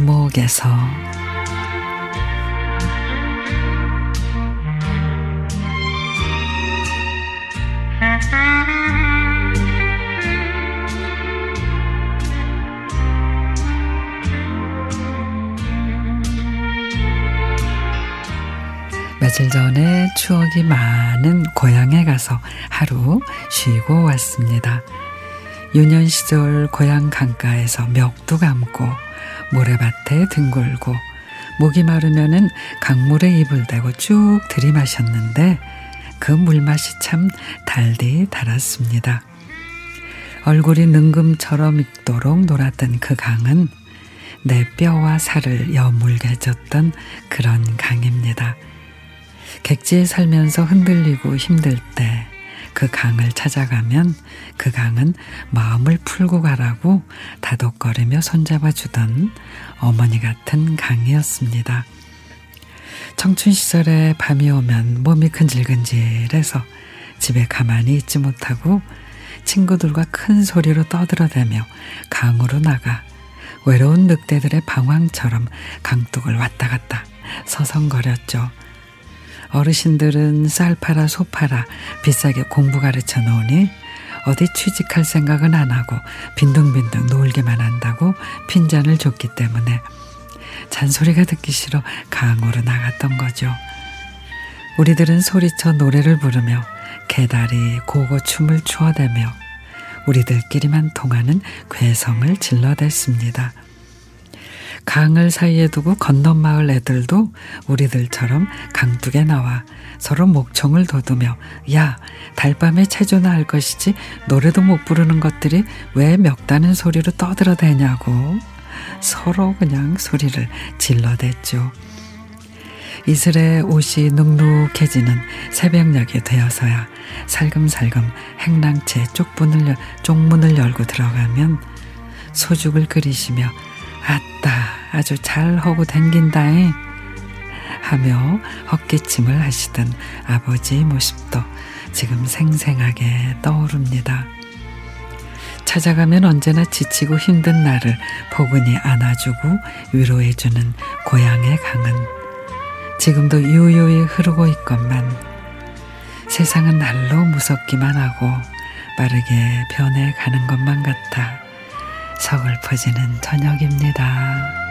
물개서 며칠 전에 추억이 많은 고향에 가서 하루 쉬고 왔습니다. 유년 시절 고향 강가에서 멱도 감고 모래밭에 뒹굴고 목이 마르면은 강물에 입을 대고 쭉 들이마셨는데 그 물맛이 참 달디 달았습니다. 얼굴이 능금처럼 익도록 놀았던 그 강은 내 뼈와 살을 여물게 해줬던 그런 강입니다. 객지에 살면서 흔들리고 힘들 때 그 강을 찾아가면 그 강은 마음을 풀고 가라고 다독거리며 손잡아 주던 어머니 같은 강이었습니다. 청춘 시절에 밤이 오면 몸이 근질근질해서 집에 가만히 있지 못하고 친구들과 큰 소리로 떠들어대며 강으로 나가 외로운 늑대들의 방황처럼 강둑을 왔다 갔다 서성거렸죠. 어르신들은 쌀 팔아 소 팔아 비싸게 공부 가르쳐 놓으니 어디 취직할 생각은 안 하고 빈둥빈둥 놀기만 한다고 핀잔을 줬기 때문에 잔소리가 듣기 싫어 강으로 나갔던 거죠. 우리들은 소리쳐 노래를 부르며 개다리 고고 춤을 추어대며 우리들끼리만 통하는 괴성을 질러댔습니다. 강을 사이에 두고 건넌 마을 애들도 우리들처럼 강둑에 나와 서로 목청을 돋우며 야 달밤에 체조나 할 것이지 노래도 못 부르는 것들이 왜 멱다는 소리로 떠들어대냐고 서로 그냥 소리를 질러댔죠. 이슬에 옷이 눅눅해지는 새벽녘이 되어서야 살금살금 행랑채 쪽문을, 쪽문을 열고 들어가면 소죽을 끓이시며 아따 아주 잘 하고 댕긴다잉 하며 헛기침을 하시던 아버지의 모습도 지금 생생하게 떠오릅니다. 찾아가면 언제나 지치고 힘든 나를 포근히 안아주고 위로해주는 고향의 강은 지금도 유유히 흐르고 있건만 세상은 날로 무섭기만 하고 빠르게 변해가는 것만 같아 서글퍼지는 저녁입니다.